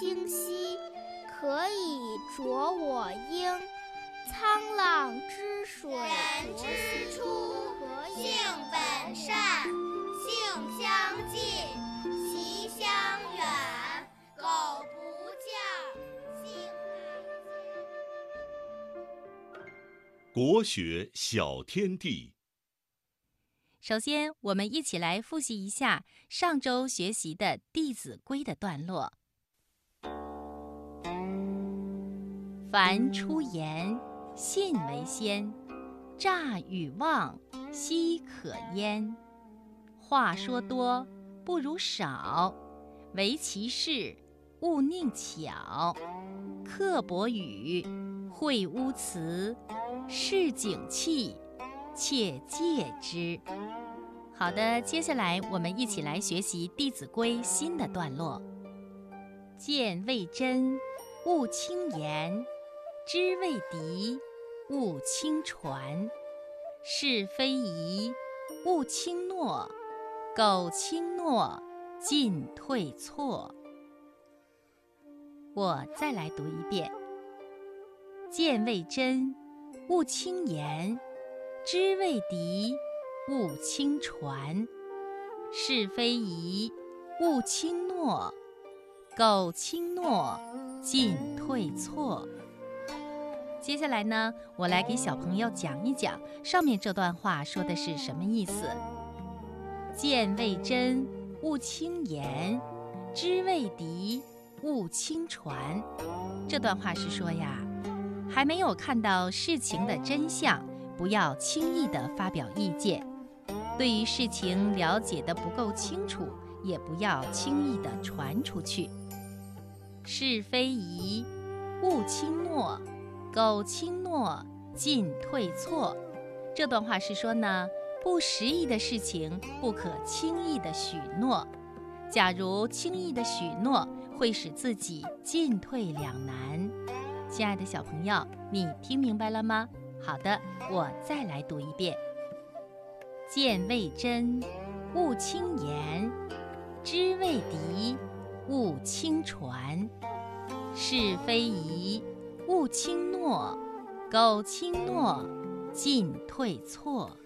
清溪，可以濯我缨。沧浪之水人之初，性本善，性相近，习相远。苟不教，性乃迁。国学小天地。首先，我们一起来复习一下上周学习的《弟子规》的段落。凡出言，信为先，诈与妄，奚可焉？话说多，不如少，唯其事，勿佞巧。刻薄语，秽污词，市井气，切戒之。好的，接下来我们一起来学习《弟子规》新的段落。见未真，勿轻言；知未敌，勿轻传。是非疑，勿轻诺；苟轻诺，进退错。我再来读一遍：见未真，勿轻言；知未敌。勿轻传，是非疑；勿轻诺，苟轻诺，进退错。接下来呢，我来给小朋友讲一讲上面这段话说的是什么意思。见未真，勿轻言；知未敌，勿轻传。这段话是说呀，还没有看到事情的真相，不要轻易的发表意见。对于事情了解的不够清楚，也不要轻易的传出去。是非疑，勿轻诺；苟轻诺，进退错。这段话是说呢，不实意的事情不可轻易的许诺。假如轻易的许诺，会使自己进退两难。亲爱的小朋友，你听明白了吗？好的，我再来读一遍。见未真，勿轻言；知未敌，勿轻传。是非疑，勿轻诺；苟轻诺，进退错。